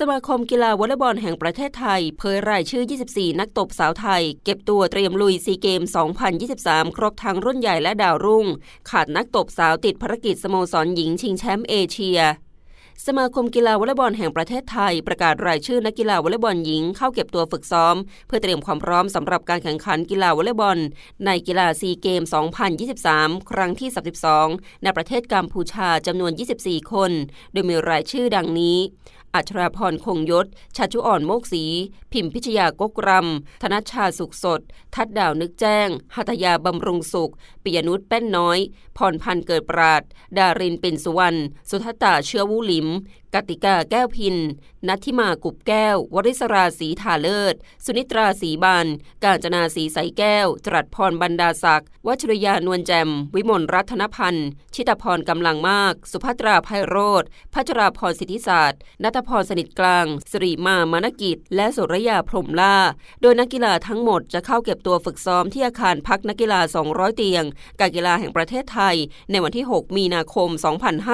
สมาคมกีฬาวอลเลย์บอลแห่งประเทศไทย เผยรายชื่อ 24 นักตบสาวไทย เก็บตัวเตรียมลุยซีเกม 2023 ครบทั้งรุ่นใหญ่และดาวรุ่ง ขาดนักตบสาวติดภารกิจสโมสรหญิงชิงแชมป์เอเชียสมาคมกีฬาวอลเลย์บอลแห่งประเทศไทย ประกาศรายชื่อนักกีฬาวอลเลย์บอลหญิงเข้าเก็บตัวฝึกซ้อม เพื่อเตรียมความพร้อมสำหรับการแข่งขันกีฬาวอลเลย์บอล ในกีฬาซีเกมส์ 2023 ครั้งที่ 32 ในประเทศกัมพูชาจำนวน 24 คน โดยมีรายชื่อดังนี้ อัจฉราพรคงยศชัชชุอร โมกศรีพิมพิชยากกรำ ธนชาสุขสด ทัดดาวนึกแจ้ง หัตยาบำรุงสุข ปิยนุชแป้นน้อย พรพันธ์เกิดปราด ดารินปิ่นสุวรรณ สุทัตตาเชื้อวุหลิม กติกาแก้วพิน นัทธิมากุบแก้ว วริศราศีถาเลิศ สุนิตราศีบาน กาญจนาศีใสแก้วจรัสพรบรรดาศักดิ์วัชรยานวลแจม วิมลรัตนพันธ์ ชิตพรกำลังมาก สุภัตราไพโรธพัชราพรสิทธิศาสตร์นัทพรสนิทกลางสิริมามานกิจ และสุรยาพรมล่า โดยนักกีฬาทั้งหมดจะเข้าเก็บตัวฝึกซ้อมที่อาคารพักนักกีฬา 200 เตียง การกีฬาแห่งประเทศไทย ในวันที่ 6 มีนาคม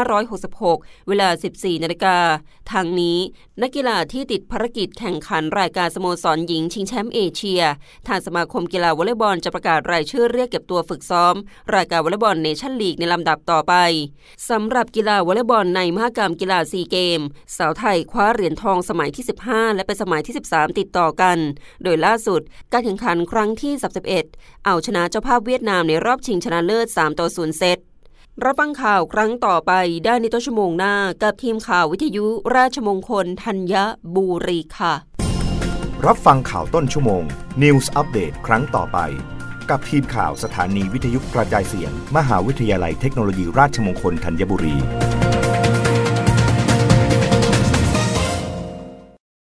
2566 เวลา 14 นาฬิกาทางนี้ นักกีฬาที่ติดภารกิจแข่งขันรายการสโมสรหญิงชิงแชมป์เอเชีย ทางสมาคมกีฬาวอลเลย์บอลจะประกาศรายชื่อเรียกเก็บตัวฝึกซ้อม รายการวอลเลย์บอลเนชั่นลีกในลำดับต่อไปสำหรับกีฬาวอลเลย์บอลในมหกรรมกีฬาซีเกมสาวไทยคว้าเหรียญทองสมัยที่ 15 และเป็นสมัยที่ 13 ติดต่อกัน โดยล่าสุดการแข่งขันครั้งที่ 31 เอาชนะเจ้าภาพเวียดนามในรอบชิงชนะเลิศ 3 ต่อ 0 เซตรับฟังข่าวครั้งต่อไปได้ในต้นชั่วโมงหน้า กับทีมข่าววิทยุราชมงคลธัญบุรีค่ะ รับฟังข่าวต้นชั่วโมง News อัปเดตครั้งต่อไป กับทีมข่าวสถานีวิทยุกระจายเสียง มหาวิทยาลัยเทคโนโลยีราชมงคลธัญบุรี